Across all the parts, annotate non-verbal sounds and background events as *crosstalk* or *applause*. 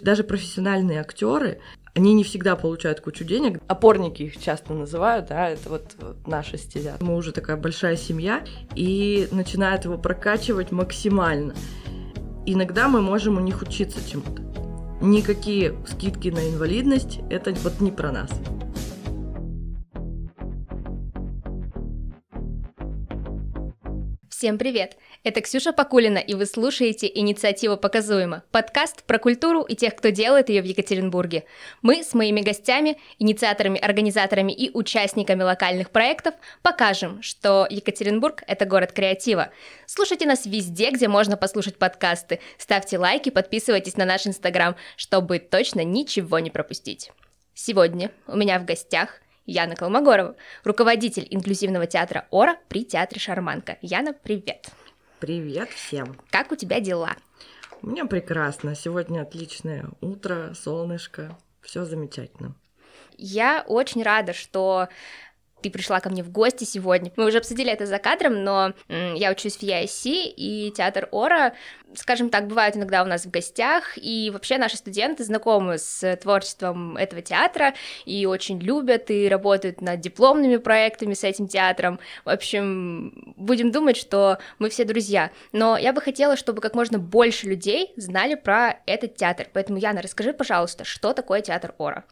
Даже профессиональные актеры, они не всегда получают кучу денег. Опорники их часто называют, да, это вот, вот наши стиля. Мы уже такая большая семья и начинают его прокачивать максимально. Иногда мы можем у них учиться чему-то. Никакие скидки на инвалидность, это вот не про нас. Всем привет! Это Ксюша Покулина, и вы слушаете «Инициатива показуема» – подкаст про культуру и тех, кто делает ее в Екатеринбурге. Мы с моими гостями, инициаторами, организаторами и участниками локальных проектов покажем, что Екатеринбург – это город креатива. Слушайте нас везде, где можно послушать подкасты. Ставьте лайки, подписывайтесь на наш Инстаграм, чтобы точно ничего не пропустить. Сегодня у меня в гостях Яна Колмогорова, руководитель инклюзивного театра «Ора» при театре «Шарманка». Яна, привет! Привет всем! Как у тебя дела? У меня прекрасно. Сегодня отличное утро, солнышко, все замечательно. Я очень рада, что ты пришла ко мне в гости сегодня. Мы уже обсудили это за кадром, но я учусь в EIC, и театр Ора, скажем так, бывают иногда у нас в гостях, и вообще наши студенты знакомы с творчеством этого театра, и очень любят, и работают над дипломными проектами с этим театром. В общем, будем думать, что мы все друзья. Но я бы хотела, чтобы как можно больше людей знали про этот театр. Поэтому, Яна, расскажи, пожалуйста, что такое театр Ора?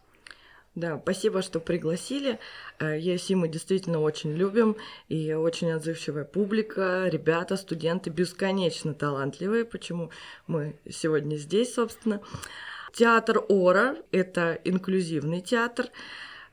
Да, спасибо, что пригласили. ESI э, мы действительно очень любим, и очень отзывчивая публика, ребята, студенты бесконечно талантливые, почему мы сегодня здесь, собственно. Театр Ора — это инклюзивный театр,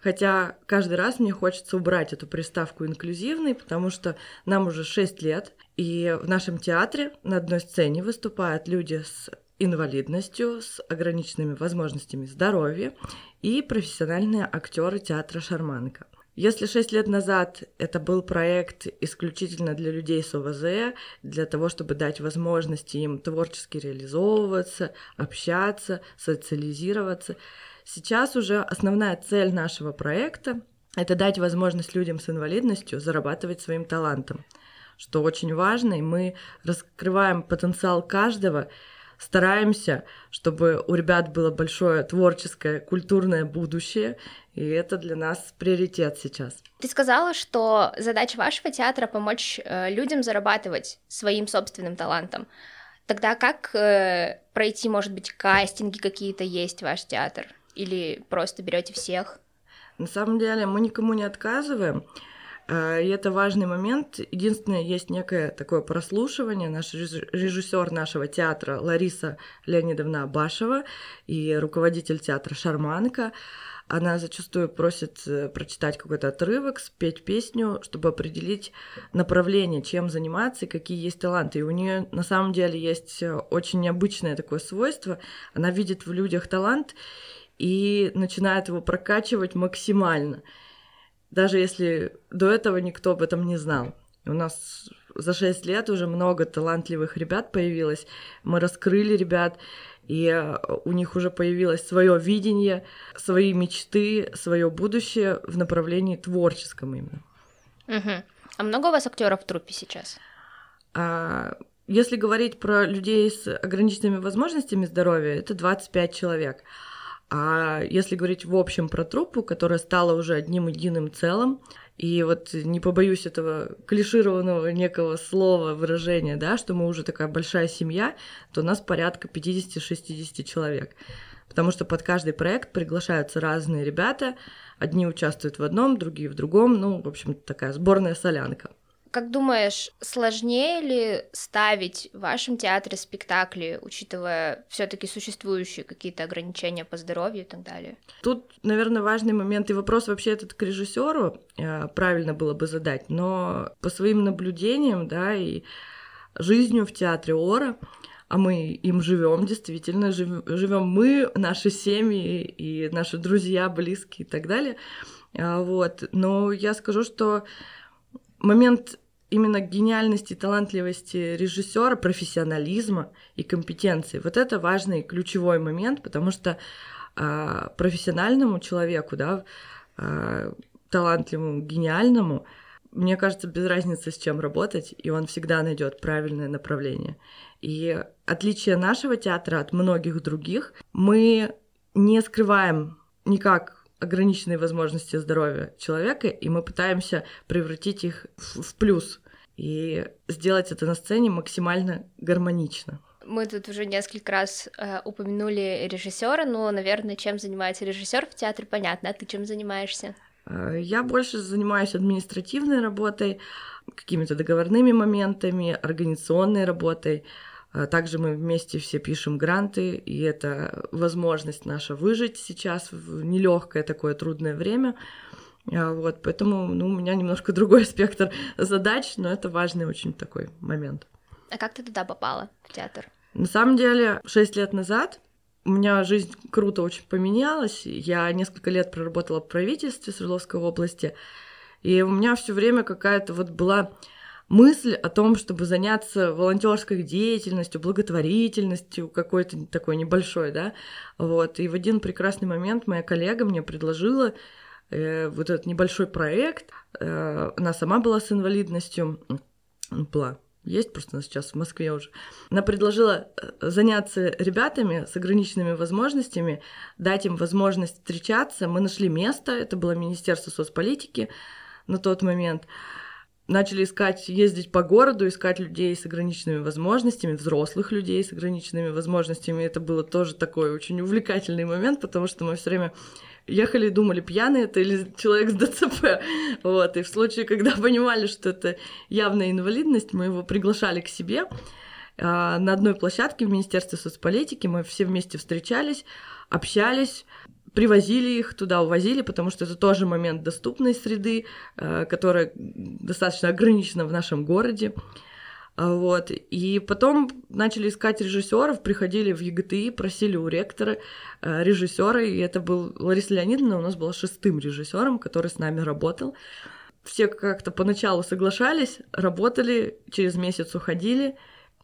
Хотя каждый раз мне хочется убрать эту приставку инклюзивный, потому что нам уже 6 лет, и в нашем театре на одной сцене выступают люди с инвалидностью, с ограниченными возможностями здоровья и профессиональные актеры театра «Шарманка». Если шесть лет назад это был проект исключительно для людей с ОВЗ, для того, чтобы дать возможности им творчески реализовываться, общаться, социализироваться, сейчас уже основная цель нашего проекта — это дать возможность людям с инвалидностью зарабатывать своим талантом, что очень важно, и мы раскрываем потенциал каждого — стараемся, чтобы у ребят было большое творческое, культурное будущее, и это для нас приоритет сейчас. Ты сказала, что задача вашего театра помочь э, людям зарабатывать своим собственным талантом. Тогда как э, пройти, может быть, кастинги какие-то есть ваш театр? Или просто берете всех? На самом деле мы никому не отказываем. Э, и это важный момент. Единственное, есть некое такое прослушивание. Наш режиссер нашего театра Лариса Леонидовна Абашева и руководитель театра Шарманка. Она зачастую просит э, прочитать какой-то отрывок, спеть песню, чтобы определить направление, чем заниматься и какие есть таланты. И у нее на самом деле есть э, очень необычное такое свойство. Она видит в людях талант и начинает его прокачивать максимально даже если до этого никто об этом не знал. У нас за 6 лет уже много талантливых ребят появилось. Мы раскрыли ребят, и э, у них уже появилось свое видение, свои мечты, свое будущее в направлении творческом именно. Угу. А много у вас актеров в трупе сейчас? А, если говорить про людей с ограниченными возможностями здоровья, это 25 человек. А если говорить в общем про труппу, которая стала уже одним единым целым, и вот не побоюсь этого клишированного некого слова, выражения, да, что мы уже такая большая семья, то у нас порядка 50-60 человек. Потому что под каждый проект приглашаются разные ребята, одни участвуют в одном, другие в другом, ну, в общем, такая сборная солянка. Как думаешь, сложнее ли ставить в вашем театре спектакли, учитывая все-таки существующие какие-то ограничения по здоровью и так далее? Тут, наверное, важный момент и вопрос вообще этот к режиссеру э, правильно было бы задать, но по своим наблюдениям, да, и жизнью в театре Ора, а мы им живем, действительно, живем мы, наши семьи и наши друзья, близкие и так далее. А, вот. Но я скажу, что момент именно гениальности, талантливости режиссера, профессионализма и компетенции. Вот это важный ключевой момент, потому что э, профессиональному человеку, да, э, талантливому, гениальному, мне кажется, без разницы, с чем работать, и он всегда найдет правильное направление. И отличие нашего театра от многих других, мы не скрываем никак ограниченные возможности здоровья человека, и мы пытаемся превратить их в, в плюс и сделать это на сцене максимально гармонично. Мы тут уже несколько раз э, упомянули режиссера, но, наверное, чем занимается режиссер в театре, понятно. А ты чем занимаешься? Э, я больше занимаюсь административной работой, какими-то договорными моментами, организационной работой. Э, также мы вместе все пишем гранты, и это возможность наша выжить сейчас в нелегкое такое трудное время. Э, вот, поэтому ну, у меня немножко *laughs* другой спектр задач, но это важный очень такой момент. А как ты туда попала, в театр? На самом деле, шесть лет назад у меня жизнь круто очень поменялась. Я несколько лет проработала в правительстве Свердловской области, и у меня все время какая-то вот была мысль о том, чтобы заняться волонтерской деятельностью, благотворительностью какой-то такой небольшой, да, вот. И в один прекрасный момент моя коллега мне предложила э, вот этот небольшой проект. Э, она сама была с инвалидностью, была есть просто она сейчас в Москве уже. Она предложила э, заняться ребятами с ограниченными возможностями, дать им возможность встречаться. Мы нашли место, это было Министерство соцполитики на тот момент. Начали искать, ездить по городу, искать людей с ограниченными возможностями, взрослых людей с ограниченными возможностями. Это было тоже такой очень увлекательный момент, потому что мы все время ехали и думали, пьяный это или человек с ДЦП. *laughs* Вот. И в случае, когда *laughs* понимали, что это явная инвалидность, мы его приглашали к себе а, на одной площадке в Министерстве соцполитики. Мы все вместе встречались, общались, привозили их туда, увозили, потому что это тоже момент доступной среды, а, которая достаточно ограничена в нашем городе. А, вот. И потом начали искать режиссеров, приходили в ЕГТИ, просили у ректора э, режиссера, и это был Лариса Леонидовна, у нас была шестым режиссером, который с нами работал. Все как-то поначалу соглашались, работали, через месяц уходили,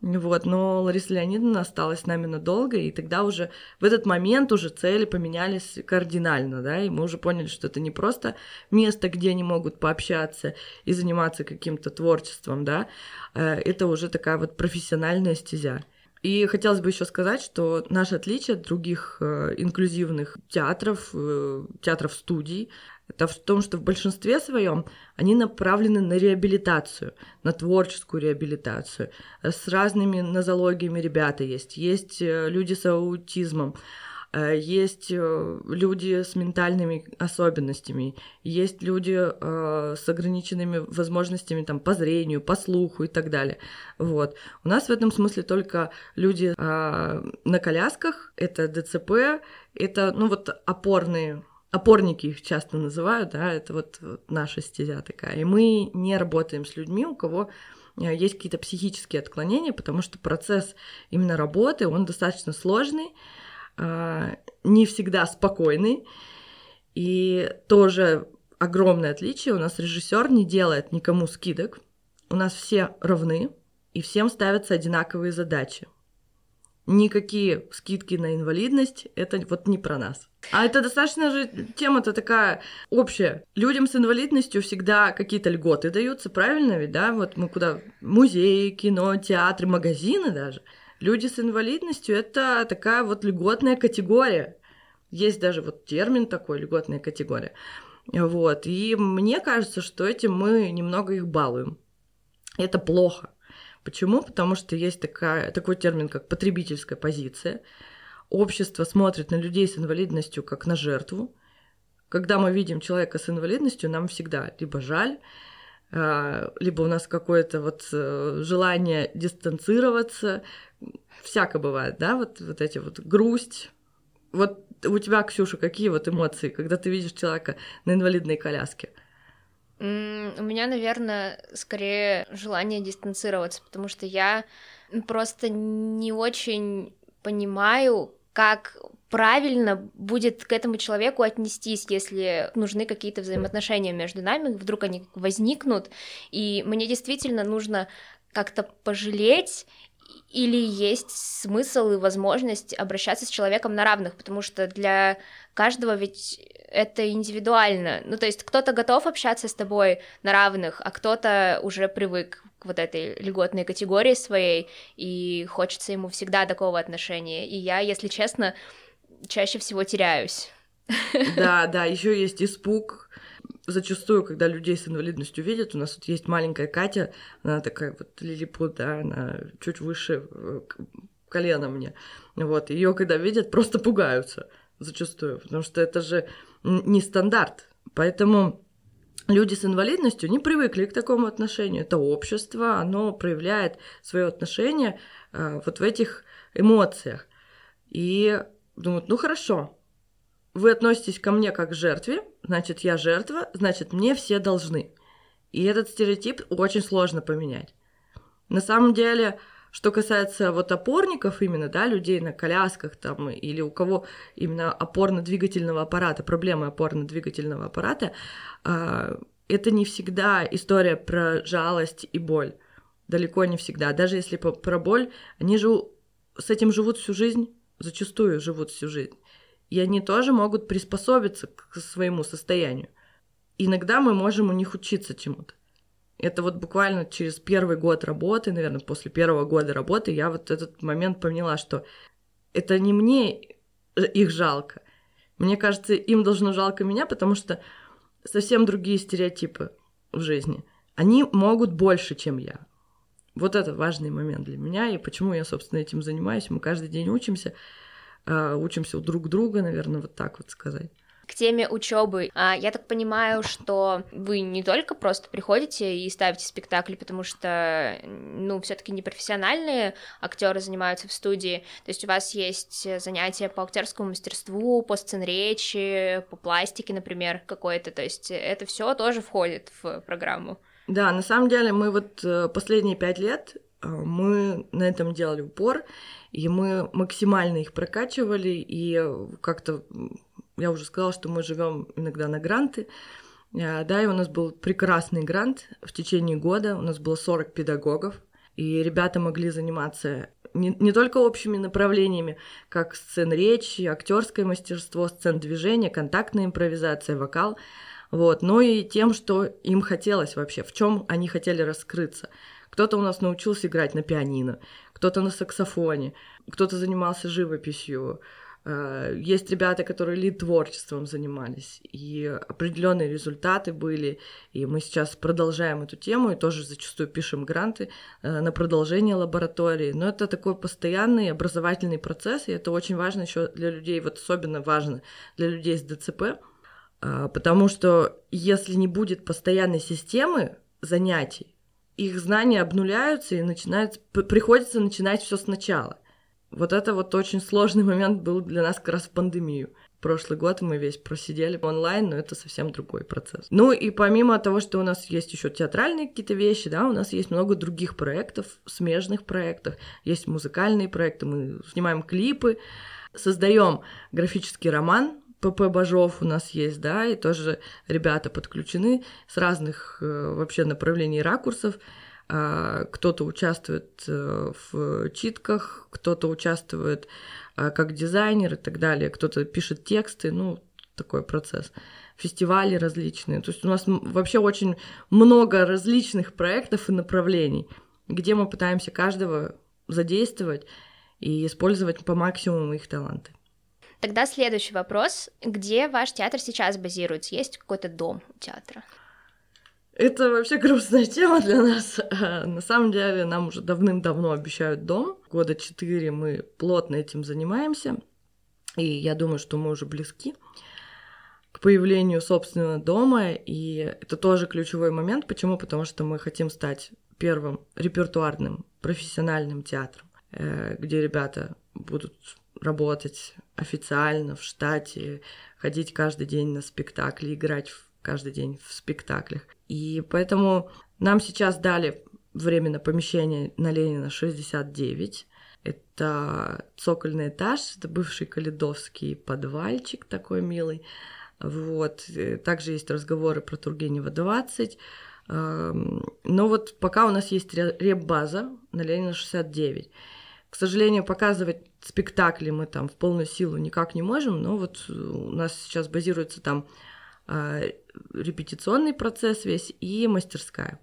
вот, но Лариса Леонидовна осталась с нами надолго, и тогда уже в этот момент уже цели поменялись кардинально, да, и мы уже поняли, что это не просто место, где они могут пообщаться и заниматься каким-то творчеством, да, э, это уже такая вот профессиональная стезя. И хотелось бы еще сказать, что наше отличие от других э, инклюзивных театров, э, театров студий, это в том, что в большинстве своем они направлены на реабилитацию, на творческую реабилитацию. С разными нозологиями ребята есть. Есть э, люди с аутизмом, э, есть э, люди с ментальными особенностями, есть люди с ограниченными возможностями там, по зрению, по слуху и так далее. Вот. У нас в этом смысле только люди на колясках, это ДЦП, это ну, вот опорные опорники их часто называют, да, это вот, наша стезя такая. И мы не работаем с людьми, у кого э, есть какие-то психические отклонения, потому что процесс именно работы, он достаточно сложный, а, не всегда спокойный. И тоже огромное отличие, у нас режиссер не делает никому скидок, у нас все равны, и всем ставятся одинаковые задачи никакие скидки на инвалидность, это вот не про нас. А это достаточно же тема-то такая общая. Людям с инвалидностью всегда какие-то льготы даются, правильно ведь, да? Вот мы куда? Музеи, кино, театры, магазины даже. Люди с инвалидностью — это такая вот льготная категория. Есть даже вот термин такой, льготная категория. Вот. И мне кажется, что этим мы немного их балуем. Это плохо. Почему? Потому что есть такая, такой термин, как потребительская позиция. Общество смотрит на людей с инвалидностью как на жертву. Когда мы видим человека с инвалидностью, нам всегда либо жаль, а, либо у нас какое-то вот э, желание дистанцироваться. Всяко бывает, да, вот, вот эти вот грусть. Вот у тебя, Ксюша, какие вот эмоции, когда ты видишь человека на инвалидной коляске? У меня, наверное, скорее желание дистанцироваться, потому что я просто не очень понимаю, как правильно будет к этому человеку отнестись, если нужны какие-то взаимоотношения между нами, вдруг они возникнут, и мне действительно нужно как-то пожалеть или есть смысл и возможность обращаться с человеком на равных, потому что для каждого ведь это индивидуально. Ну, то есть кто-то готов общаться с тобой на равных, а кто-то уже привык к вот этой льготной категории своей, и хочется ему всегда такого отношения. И я, если честно, чаще всего теряюсь. *laughs* Да, да, еще есть испуг. Зачастую, когда людей с инвалидностью видят, у нас тут есть маленькая Катя, она такая вот лилипут, да, она чуть выше э, колена мне. Вот, ее когда видят, просто пугаются зачастую, потому что это же не стандарт. Поэтому люди с инвалидностью не привыкли к такому отношению. Это общество, оно проявляет свое отношение э, вот в этих эмоциях. И думают, ну хорошо, вы относитесь ко мне как к жертве, значит, я жертва, значит, мне все должны. И этот стереотип очень сложно поменять. На самом деле, что касается вот опорников именно, да, людей на колясках там, или у кого именно опорно-двигательного аппарата, проблемы опорно-двигательного аппарата, а, это не всегда история про жалость и боль. Далеко не всегда. Даже если про боль, они же с этим живут всю жизнь, зачастую живут всю жизнь. И они тоже могут приспособиться к своему состоянию. Иногда мы можем у них учиться чему-то. Это вот буквально через первый год работы, наверное, после первого года работы, я вот этот момент поняла, что это не мне их жалко. Мне кажется, им должно жалко меня, потому что совсем другие стереотипы в жизни. Они могут больше, чем я. Вот это важный момент для меня, и почему я, собственно, этим занимаюсь. Мы каждый день учимся, а, учимся у друг друга, наверное, вот так вот сказать к теме учебы. А, я так понимаю, что вы не только просто приходите и ставите спектакли, потому что, ну, все-таки не профессиональные актеры занимаются в студии. То есть у вас есть занятия по актерскому мастерству, по сценречи, по пластике, например, какой-то. То есть это все тоже входит в программу. Да, на самом деле мы вот э, последние пять лет э, мы на этом делали упор, и мы максимально их прокачивали, и как-то я уже сказала, что мы живем иногда на гранты. Э, да, и у нас был прекрасный грант в течение года. У нас было 40 педагогов, и ребята могли заниматься не, не только общими направлениями, как сцен речи, актерское мастерство, сцен движения, контактная импровизация, вокал, вот, но и тем, что им хотелось вообще, в чем они хотели раскрыться. Кто-то у нас научился играть на пианино, кто-то на саксофоне, кто-то занимался живописью, есть ребята, которые лид-творчеством занимались, и определенные результаты были, и мы сейчас продолжаем эту тему, и тоже зачастую пишем гранты э, на продолжение лаборатории. Но это такой постоянный образовательный процесс, и это очень важно еще для людей, вот особенно важно для людей с ДЦП, э, потому что если не будет постоянной системы занятий, их знания обнуляются и начинают, приходится начинать все сначала. Вот это вот очень сложный момент был для нас как раз в пандемию. Прошлый год мы весь просидели онлайн, но это совсем другой процесс. Ну и помимо того, что у нас есть еще театральные какие-то вещи, да, у нас есть много других проектов, смежных проектов, есть музыкальные проекты, мы снимаем клипы, создаем графический роман, ПП Бажов у нас есть, да, и тоже ребята подключены с разных э, вообще направлений ракурсов. А, кто-то участвует э, в читках, кто-то участвует а, как дизайнер и так далее, кто-то пишет тексты, ну, такой процесс. Фестивали различные. То есть у нас вообще очень много различных проектов и направлений, где мы пытаемся каждого задействовать и использовать по максимуму их таланты. Тогда следующий вопрос. Где ваш театр сейчас базируется? Есть какой-то дом театра? Это вообще грустная тема для нас. На самом деле нам уже давным-давно обещают дом. Года четыре мы плотно этим занимаемся. И я думаю, что мы уже близки к появлению собственного дома. И это тоже ключевой момент. Почему? Потому что мы хотим стать первым репертуарным профессиональным театром, э, где ребята будут работать официально в штате, ходить каждый день на спектакли, играть каждый день в спектаклях. И поэтому нам сейчас дали временно помещение на Ленина 69. Это цокольный этаж, это бывший калидовский подвальчик такой милый. Вот. Также есть разговоры про Тургенева 20. Но вот пока у нас есть реп-база на Ленина 69. К сожалению, показывать спектакли мы там в полную силу никак не можем, но вот у нас сейчас базируется там а, репетиционный процесс весь и мастерская.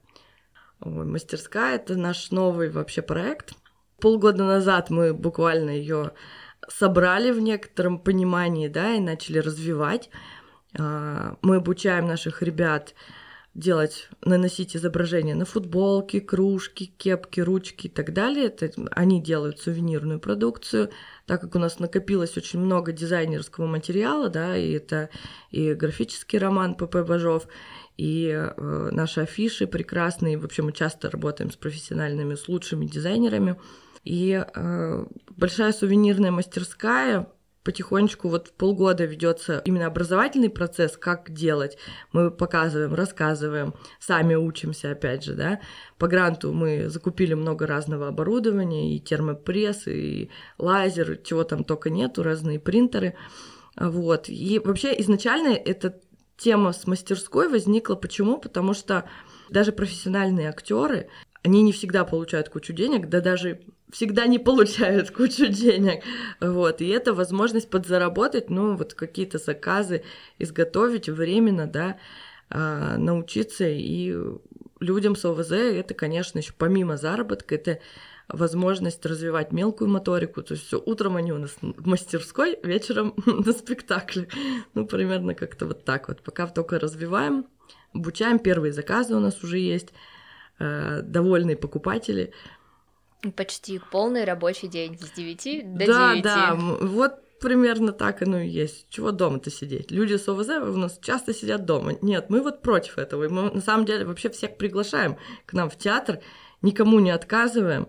Ой, мастерская это наш новый вообще проект. Полгода назад мы буквально ее собрали в некотором понимании, да, и начали развивать. А, мы обучаем наших ребят делать, наносить изображения на футболки, кружки, кепки, ручки и так далее. Это, они делают сувенирную продукцию, так как у нас накопилось очень много дизайнерского материала, да, и это и графический роман П.П. Бажов, и э, наши афиши прекрасные. Вообще мы часто работаем с профессиональными, с лучшими дизайнерами. И э, большая сувенирная мастерская потихонечку вот полгода ведется именно образовательный процесс, как делать. Мы показываем, рассказываем, сами учимся, опять же, да. По гранту мы закупили много разного оборудования, и термопресс, и лазер, чего там только нету, разные принтеры. Вот. И вообще изначально эта тема с мастерской возникла. Почему? Потому что даже профессиональные актеры, они не всегда получают кучу денег, да даже всегда не получают кучу денег. Вот. И это возможность подзаработать, ну, вот какие-то заказы изготовить временно, да, а, научиться. И людям с ОВЗ это, конечно, еще помимо заработка, это возможность развивать мелкую моторику. То есть все утром они у нас в мастерской, вечером *laughs* на спектакле. Ну, примерно как-то вот так вот. Пока только развиваем, обучаем, первые заказы у нас уже есть. Э, довольные покупатели. Почти полный рабочий день с 9 до да, 9. Да, вот примерно так оно и есть. Чего дома-то сидеть? Люди с ОВЗ у нас часто сидят дома. Нет, мы вот против этого. И мы на самом деле вообще всех приглашаем к нам в театр, никому не отказываем.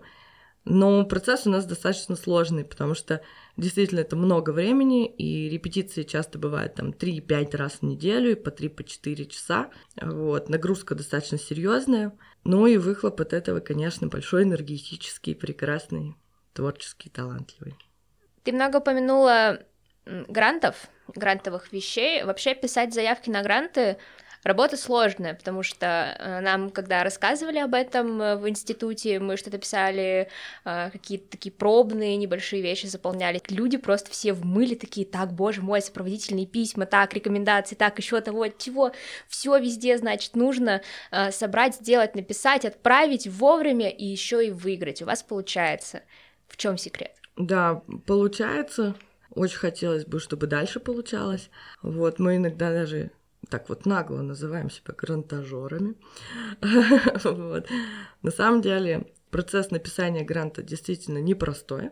Но процесс у нас достаточно сложный, потому что действительно это много времени, и репетиции часто бывают там 3-5 раз в неделю, и по 3-4 часа. Вот. Нагрузка достаточно серьезная. Ну и выхлоп от этого, конечно, большой, энергетический, прекрасный, творческий, талантливый. Ты много упомянула грантов, грантовых вещей. Вообще писать заявки на гранты Работа сложная, потому что э, нам, когда рассказывали об этом э, в институте, мы что-то писали, э, какие-то такие пробные небольшие вещи заполняли. Люди просто все в мыле такие, так, боже мой, сопроводительные письма, так, рекомендации, так, еще того, чего, все везде, значит, нужно собрать, сделать, написать, отправить вовремя и еще и выиграть. У вас получается. В чем секрет? Да, получается. Очень хотелось бы, чтобы дальше получалось. Вот, мы иногда даже так вот нагло называем себя грантажерами. *laughs* На самом деле процесс написания гранта действительно непростой.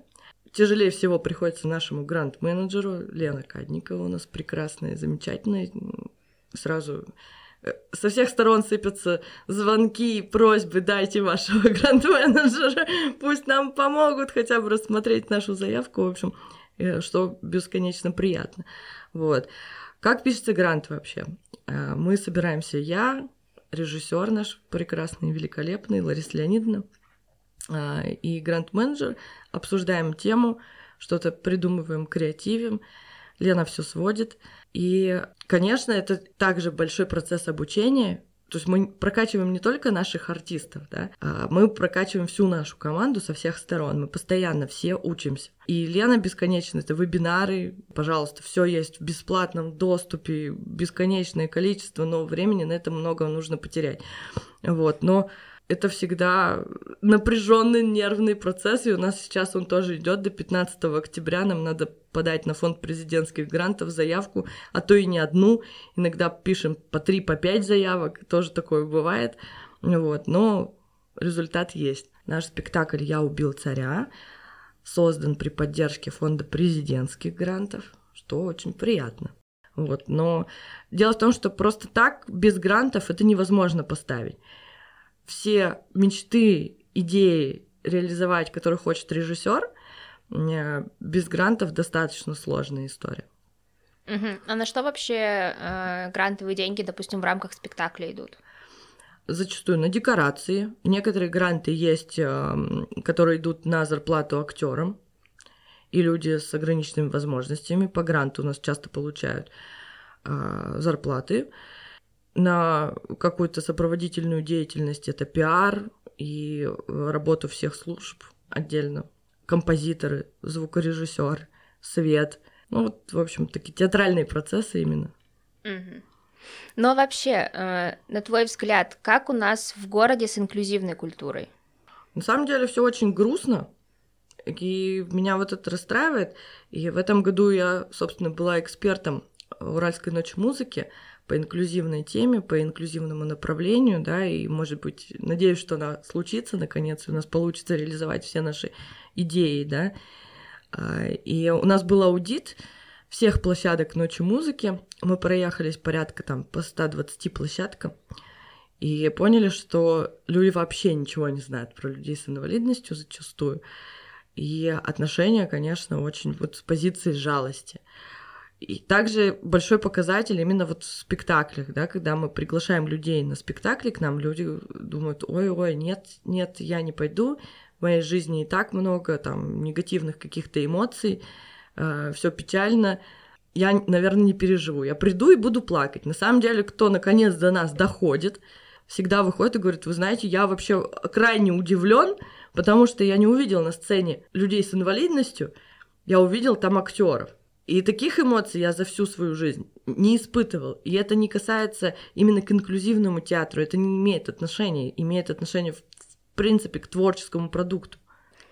Тяжелее всего приходится нашему грант-менеджеру Лена Кадникова, у нас прекрасная, замечательная. Сразу э, со всех сторон сыпятся звонки, просьбы, дайте вашего *laughs* грант-менеджера, пусть нам помогут хотя бы рассмотреть нашу заявку, в общем, э, что бесконечно приятно. Вот. Как пишется грант вообще? Э, мы собираемся, я, режиссер наш прекрасный, великолепный, Лариса Леонидовна, э, и грант-менеджер, обсуждаем тему, что-то придумываем, креативим. Лена все сводит. И, конечно, это также большой процесс обучения, то есть мы прокачиваем не только наших артистов, да, а мы прокачиваем всю нашу команду со всех сторон. Мы постоянно все учимся. И Лена бесконечно, это вебинары, пожалуйста, все есть в бесплатном доступе, бесконечное количество, но времени на это много нужно потерять. Вот, но это всегда напряженный нервный процесс, и у нас сейчас он тоже идет до 15 октября. Нам надо подать на фонд президентских грантов заявку, а то и не одну. Иногда пишем по 3, по 5 заявок, тоже такое бывает. Вот, но результат есть. Наш спектакль «Я убил царя» создан при поддержке фонда президентских грантов, что очень приятно. Вот, но дело в том, что просто так, без грантов, это невозможно поставить все мечты, идеи реализовать, которые хочет режиссер, э, без грантов достаточно сложная история. Угу. А на что вообще э, грантовые деньги, допустим, в рамках спектакля идут? Зачастую на декорации. Некоторые гранты есть, э, которые идут на зарплату актерам, и люди с ограниченными возможностями по гранту у нас часто получают э, зарплаты. На какую-то сопроводительную деятельность, это пиар и работу всех служб отдельно. Композиторы, звукорежиссер, свет. Ну вот, в общем, такие театральные процессы именно. Угу. Но вообще, э, на твой взгляд, как у нас в городе с инклюзивной культурой? На самом деле все очень грустно, и меня вот это расстраивает. И в этом году я, собственно, была экспертом Уральской ночи музыки по инклюзивной теме, по инклюзивному направлению, да, и, может быть, надеюсь, что она случится наконец, и у нас получится реализовать все наши идеи, да. А, и у нас был аудит всех площадок ночи музыки. Мы проехались порядка там по 120 площадкам. И поняли, что люди вообще ничего не знают про людей с инвалидностью зачастую. И отношения, конечно, очень вот с позиции жалости. И также большой показатель именно вот в спектаклях, да, когда мы приглашаем людей на спектакли к нам, люди думают, ой-ой, нет, нет, я не пойду, в моей жизни и так много там негативных каких-то эмоций, э, все печально, я, наверное, не переживу, я приду и буду плакать. На самом деле, кто наконец до нас доходит, всегда выходит и говорит, вы знаете, я вообще крайне удивлен, потому что я не увидел на сцене людей с инвалидностью, я увидел там актеров. И таких эмоций я за всю свою жизнь не испытывал. И это не касается именно к инклюзивному театру, это не имеет отношения, имеет отношение в, принципе к творческому продукту.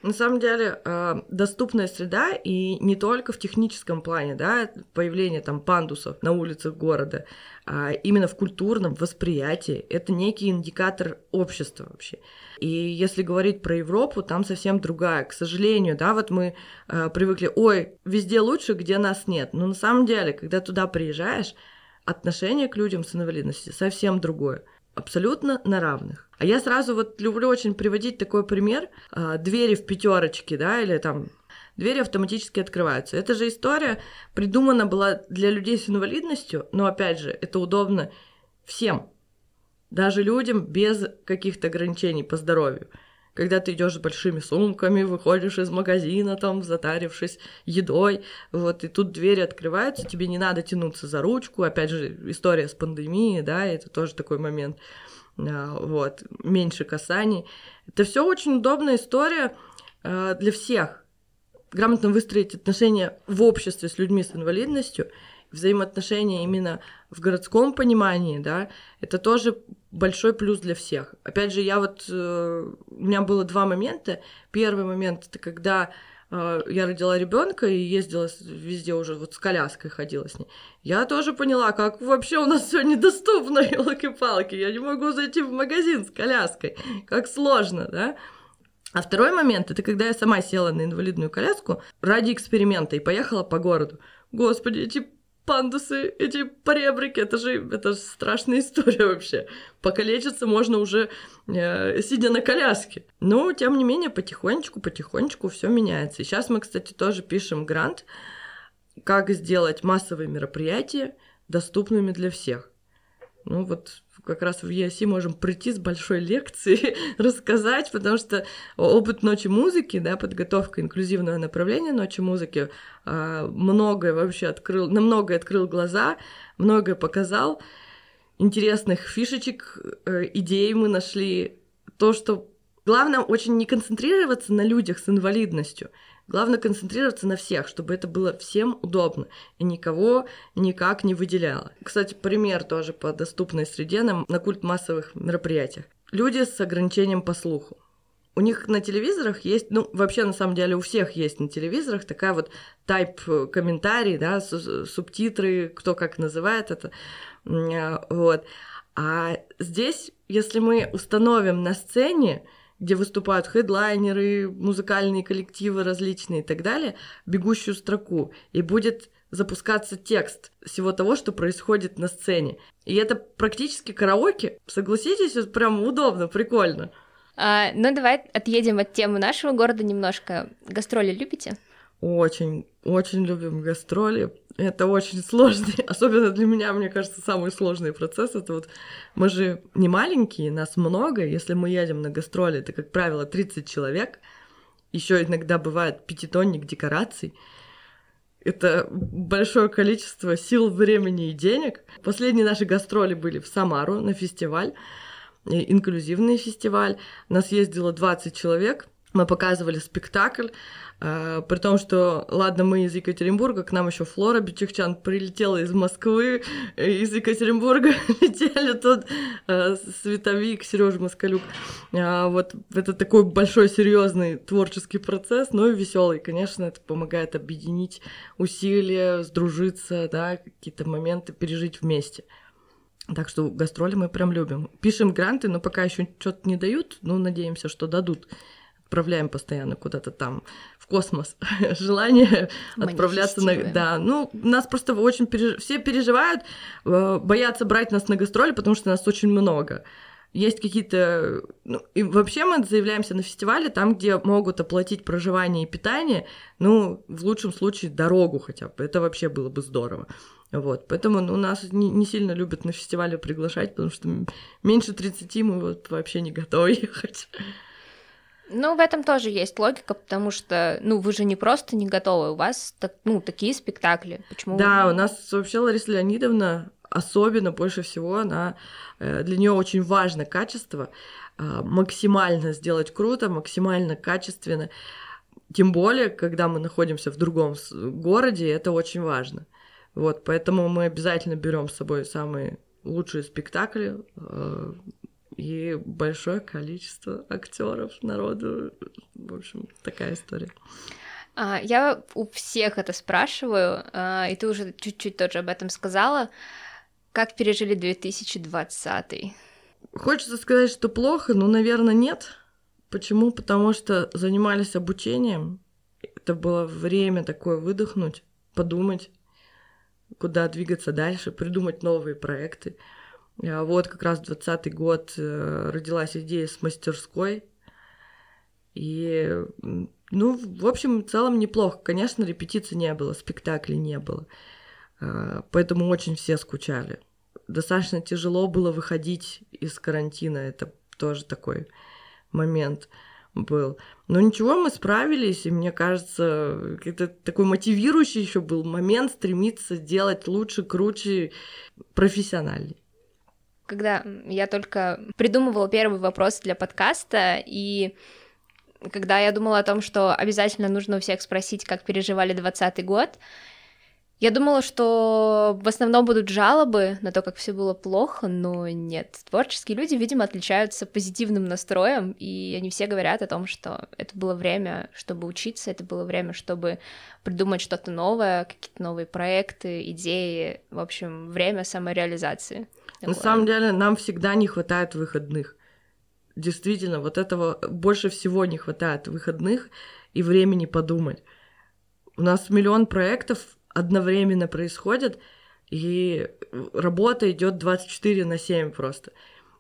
На самом деле, э, доступная среда, и не только в техническом плане, да, появление там пандусов на улицах города, а именно в культурном восприятии, это некий индикатор общества вообще. И если говорить про Европу, там совсем другая. К сожалению, да, вот мы э, привыкли, ой, везде лучше, где нас нет. Но на самом деле, когда туда приезжаешь, отношение к людям с инвалидностью совсем другое абсолютно на равных. А я сразу вот люблю очень приводить такой пример. А, двери в пятерочке, да, или там двери автоматически открываются. Эта же история придумана была для людей с инвалидностью, но опять же, это удобно всем, даже людям без каких-то ограничений по здоровью. Когда ты идешь с большими сумками, выходишь из магазина, там, затарившись едой, вот, и тут двери открываются, тебе не надо тянуться за ручку, опять же, история с пандемией, да, это тоже такой момент, а, вот, меньше касаний. Это все очень удобная история а, для всех. Грамотно выстроить отношения в обществе с людьми с инвалидностью – взаимоотношения именно в городском понимании, да, это тоже большой плюс для всех. Опять же, я вот, э, у меня было два момента. Первый момент это когда э, я родила ребенка и ездила везде уже вот с коляской ходила с ней. Я тоже поняла, как вообще у нас все недоступно, *laughs* елки-палки. Я не могу зайти в магазин с коляской. Как сложно, да? А второй момент, это когда я сама села на инвалидную коляску ради эксперимента и поехала по городу. Господи, эти пандусы, эти поребрики, это же, это же страшная история вообще. Покалечиться можно уже э, сидя на коляске. Но, тем не менее, потихонечку, потихонечку все меняется. И сейчас мы, кстати, тоже пишем грант, как сделать массовые мероприятия доступными для всех. Ну вот как раз в ESC можем прийти с большой лекцией, *laughs* рассказать, потому что опыт ночи музыки, да, подготовка инклюзивного направления ночи музыки а, многое вообще открыл, на многое открыл глаза, многое показал, интересных фишечек, э, идей мы нашли, то, что главное очень не концентрироваться на людях с инвалидностью, Главное концентрироваться на всех, чтобы это было всем удобно и никого никак не выделяло. Кстати, пример тоже по доступной среде на, на культ массовых мероприятиях. Люди с ограничением по слуху. У них на телевизорах есть, ну, вообще, на самом деле, у всех есть на телевизорах такая вот тайп комментарий, да, субтитры, кто как называет это, а, вот. А здесь, если мы установим на сцене где выступают хедлайнеры, музыкальные коллективы различные и так далее, бегущую строку, и будет запускаться текст всего того, что происходит на сцене. И это практически караоке. Согласитесь, это прям удобно, прикольно. А, ну, давай отъедем от темы нашего города немножко. Гастроли любите? Очень, очень любим гастроли. Это очень *laughs* сложный, особенно для меня, мне кажется, самый сложный процесс. Это вот мы же не маленькие, нас много. Если мы едем на гастроли, это, как правило, 30 человек. Еще иногда бывает пятитонник декораций. это большое количество сил, времени и денег. Последние наши гастроли были в Самару на фестиваль, инклюзивный фестиваль. Нас ездило 20 человек. Мы показывали спектакль, э, при том, что, ладно, мы из Екатеринбурга, к нам еще Флора Бичевчан прилетела из Москвы, из Екатеринбурга *laughs* летели тут э, Световик, Сережа Москалюк. А вот это такой большой, серьезный творческий процесс, но и веселый. Конечно, это помогает объединить усилия, сдружиться, да, какие-то моменты пережить вместе. Так что гастроли мы прям любим. Пишем гранты, но пока еще что-то не дают, но надеемся, что дадут отправляем постоянно куда-то там в космос *laughs* желание отправляться на... Да, ну, нас просто очень переж... все переживают, э, боятся брать нас на гастроли, потому что нас очень много. Есть какие-то... Ну, и вообще мы заявляемся на фестивале там, где могут оплатить проживание и питание, ну, в лучшем случае дорогу хотя бы. Это вообще было бы здорово. Вот, поэтому ну, нас не, не сильно любят на фестивале приглашать, потому что меньше 30 мы вот вообще не готовы *laughs* ехать. Ну, в этом тоже есть логика, потому что, ну, вы же не просто не готовы, у вас, так, ну, такие спектакли. Почему? Да, у нас вообще Лариса Леонидовна особенно больше всего она э, для нее очень важно качество э, максимально сделать круто, максимально качественно. Тем более, когда мы находимся в другом городе, это очень важно. Вот, поэтому мы обязательно берем с собой самые лучшие спектакли, э, и большое количество актеров, народу. В общем, такая история. А, я у всех это спрашиваю, а, и ты уже чуть-чуть тоже об этом сказала. Как пережили 2020? Хочется сказать, что плохо, но, наверное, нет. Почему? Потому что занимались обучением. Это было время такое выдохнуть, подумать, куда двигаться дальше, придумать новые проекты. А вот как раз 20 год э, родилась идея с мастерской. И, ну, в общем, в целом неплохо. Конечно, репетиций не было, спектаклей не было. А, поэтому очень все скучали. Достаточно тяжело было выходить из карантина. Это тоже такой момент был. Но ничего, мы справились, и мне кажется, это такой мотивирующий еще был момент стремиться делать лучше, круче, профессиональней когда я только придумывала первый вопрос для подкаста, и когда я думала о том, что обязательно нужно у всех спросить, как переживали 2020 год, я думала, что в основном будут жалобы на то, как все было плохо, но нет. Творческие люди, видимо, отличаются позитивным настроем, и они все говорят о том, что это было время, чтобы учиться, это было время, чтобы придумать что-то новое, какие-то новые проекты, идеи, в общем, время самореализации. Такое. На самом деле нам всегда не хватает выходных. Действительно, вот этого больше всего не хватает выходных и времени подумать. У нас миллион проектов одновременно происходит, и работа идет 24 на 7 просто.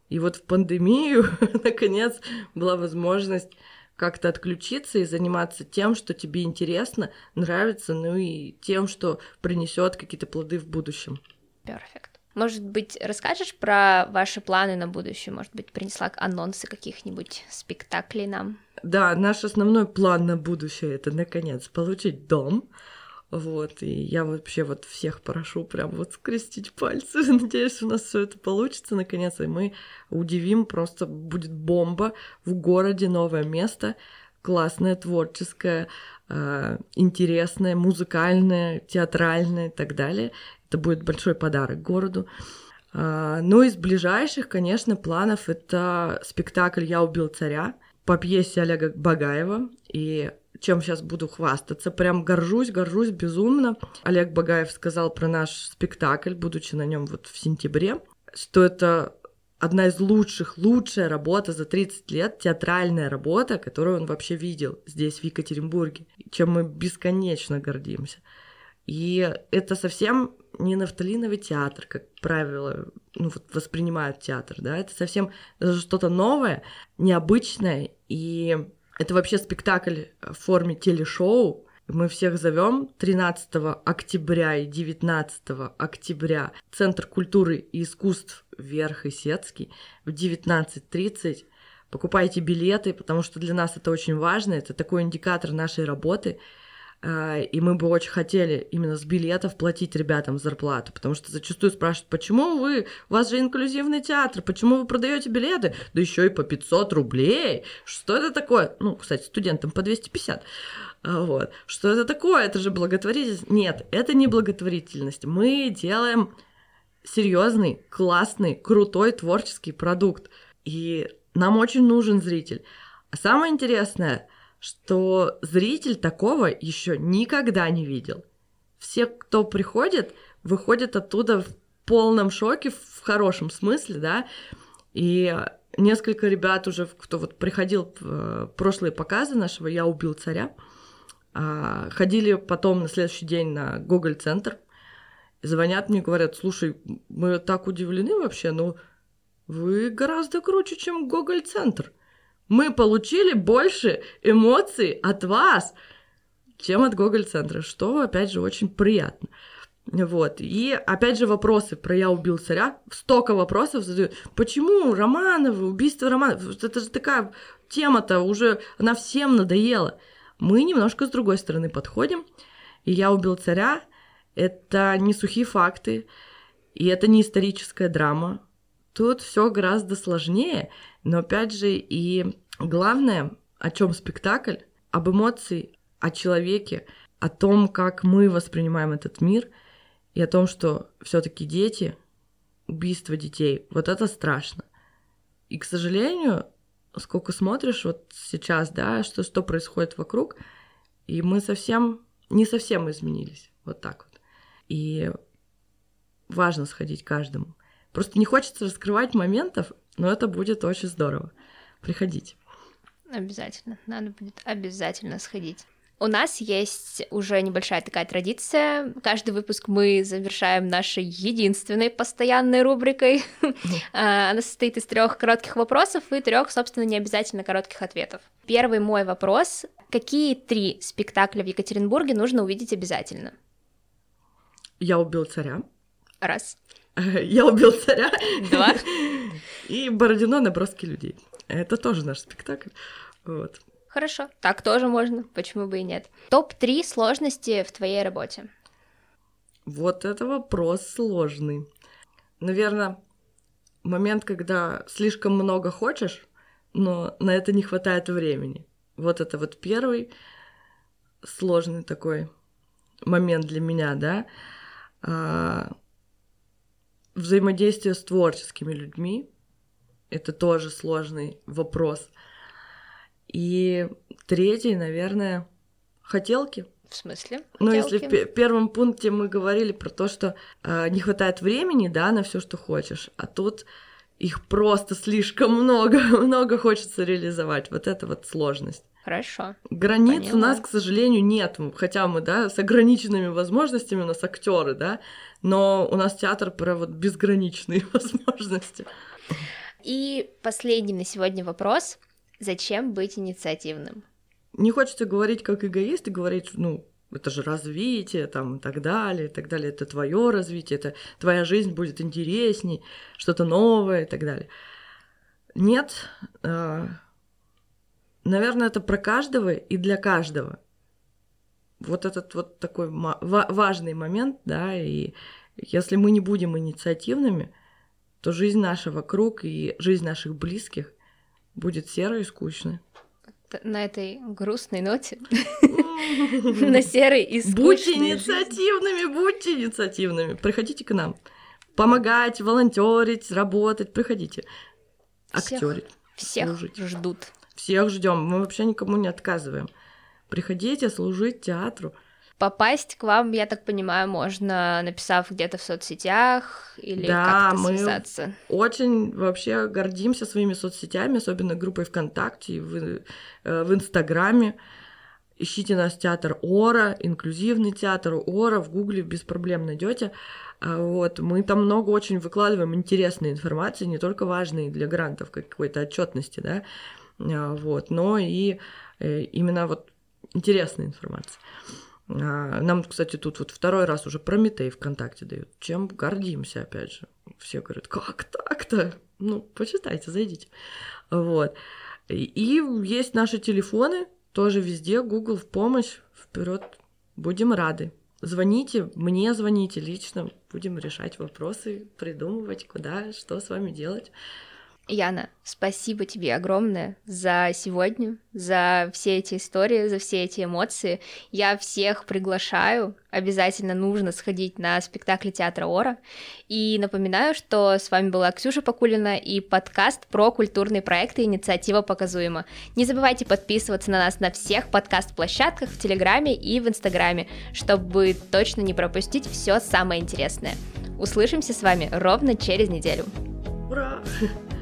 И вот в пандемию, *laughs* наконец, была возможность как-то отключиться и заниматься тем, что тебе интересно, нравится, ну и тем, что принесет какие-то плоды в будущем. Перфект. Может быть, расскажешь про ваши планы на будущее? Может быть, принесла анонсы каких-нибудь спектаклей нам? Да, наш основной план на будущее это наконец получить дом. Вот, и я вообще вот всех прошу прям вот скрестить пальцы. *laughs* Надеюсь, у нас все это получится наконец, и мы удивим, просто будет бомба в городе, новое место, классное, творческое, э, интересное, музыкальное, театральное и так далее. Это будет большой подарок городу. А, ну, из ближайших, конечно, планов это спектакль «Я убил царя» по пьесе Олега Багаева. И чем сейчас буду хвастаться, прям горжусь, горжусь безумно. Олег Багаев сказал про наш спектакль, будучи на нем вот в сентябре, что это одна из лучших, лучшая работа за 30 лет, театральная работа, которую он вообще видел здесь, в Екатеринбурге, чем мы бесконечно гордимся. И это совсем не нафталиновый театр, как правило, ну, вот воспринимают театр, да, это совсем что-то новое, необычное, и это вообще спектакль в форме телешоу. Мы всех зовем 13 октября и 19 октября Центр культуры и искусств Верх Исетский в 19.30. Покупайте билеты, потому что для нас это очень важно, это такой индикатор нашей работы – и мы бы очень хотели именно с билетов платить ребятам зарплату, потому что зачастую спрашивают, почему вы, у вас же инклюзивный театр, почему вы продаете билеты, да еще и по 500 рублей, что это такое? Ну, кстати, студентам по 250. А, вот. Что это такое? Это же благотворительность. Нет, это не благотворительность. Мы делаем серьезный, классный, крутой творческий продукт. И нам очень нужен зритель. А самое интересное, что зритель такого еще никогда не видел. Все, кто приходит, выходят оттуда в полном шоке, в хорошем смысле, да, и несколько ребят уже, кто вот приходил в э, прошлые показы нашего «Я убил царя», а, ходили потом на следующий день на Google центр звонят мне, говорят, слушай, мы так удивлены вообще, но вы гораздо круче, чем Google центр мы получили больше эмоций от вас, чем от Google центра что, опять же, очень приятно. Вот. И опять же вопросы про «Я убил царя». Столько вопросов задают. Почему Романовы, убийство Романовых? Это же такая тема-то уже, она всем надоела. Мы немножко с другой стороны подходим. И «Я убил царя» — это не сухие факты, и это не историческая драма. Тут все гораздо сложнее, но опять же и Главное, о чем спектакль, об эмоции, о человеке, о том, как мы воспринимаем этот мир, и о том, что все-таки дети, убийство детей, вот это страшно. И, к сожалению, сколько смотришь вот сейчас, да, что, что происходит вокруг, и мы совсем, не совсем изменились, вот так вот. И важно сходить каждому. Просто не хочется раскрывать моментов, но это будет очень здорово. Приходите. Обязательно. Надо будет обязательно сходить. У нас есть уже небольшая такая традиция. Каждый выпуск мы завершаем нашей единственной постоянной рубрикой. *laughs* А, она состоит из трех коротких вопросов и трех, собственно, не обязательно коротких ответов. Первый мой вопрос. Какие три спектакля в Екатеринбурге нужно увидеть обязательно? Я убил царя. Раз. *laughs* Я убил царя. Два. *laughs* И Бородино наброски людей. Это тоже наш спектакль. Вот. Хорошо, так тоже можно, почему бы и нет. Топ-3 сложности в твоей работе? Вот это вопрос сложный. Наверное, момент, когда слишком много хочешь, но на это не хватает времени. Вот это вот первый сложный такой момент для меня, да. А, взаимодействие с творческими людьми — это тоже сложный вопрос — и третий, наверное, хотелки. В смысле? Ну, если в первом пункте мы говорили про то, что э, не хватает времени, да, на все, что хочешь, а тут их просто слишком много, *laughs* много хочется реализовать. Вот это вот сложность. Хорошо. Границ Поняла. у нас, к сожалению, нет. Хотя мы, да, с ограниченными возможностями у нас актеры, да, но у нас театр про вот безграничные *laughs* возможности. И последний на сегодня вопрос. Зачем быть инициативным? Не хочется говорить как эгоист и говорить, ну, это же развитие, там, и так далее, и так далее. Это твое развитие, это твоя жизнь будет интересней, что-то новое и так далее. Нет, э, наверное, это про каждого и для каждого. Вот этот вот такой важный момент, да, и если мы не будем инициативными, то жизнь наша вокруг и жизнь наших близких будет серой и скучной. На этой грустной ноте, *laughs* на серой и скучной Будьте инициативными, будьте инициативными. Приходите к нам. Помогать, волонтерить, работать. Приходите. Актерить. Всех ждут. Всех ждем. Мы вообще никому не отказываем. Приходите служить театру. Попасть к вам, я так понимаю, можно, написав где-то в соцсетях или да, как-то связаться. Мы очень вообще гордимся своими соцсетями, особенно группой ВКонтакте, в, э, в Инстаграме. Ищите нас театр Ора, инклюзивный театр Ора, в Гугле без проблем найдете. А вот, мы там много очень выкладываем интересной информации, не только важной для грантов какой-то отчетности, да, а, вот, но и э, именно вот интересной информации. А, нам, кстати, тут вот второй раз уже Прометей ВКонтакте дают. Чем гордимся, опять же. Все говорят, как так-то? Ну, почитайте, зайдите. Вот. И есть наши телефоны, тоже везде, Google в помощь, вперед будем рады. Звоните, мне звоните лично, будем решать вопросы, придумывать, куда, что с вами делать. Яна, спасибо тебе огромное за сегодня, за все эти истории, за все эти эмоции. Я всех приглашаю, обязательно нужно сходить на спектакль театра Ора. И напоминаю, что с вами была Ксюша Покулина и подкаст про культурные проекты «Инициатива показуема». Не забывайте подписываться на нас на всех подкаст-площадках в Телеграме и в Инстаграме, чтобы точно не пропустить все самое интересное. Услышимся с вами ровно через неделю. Ура! *laughs*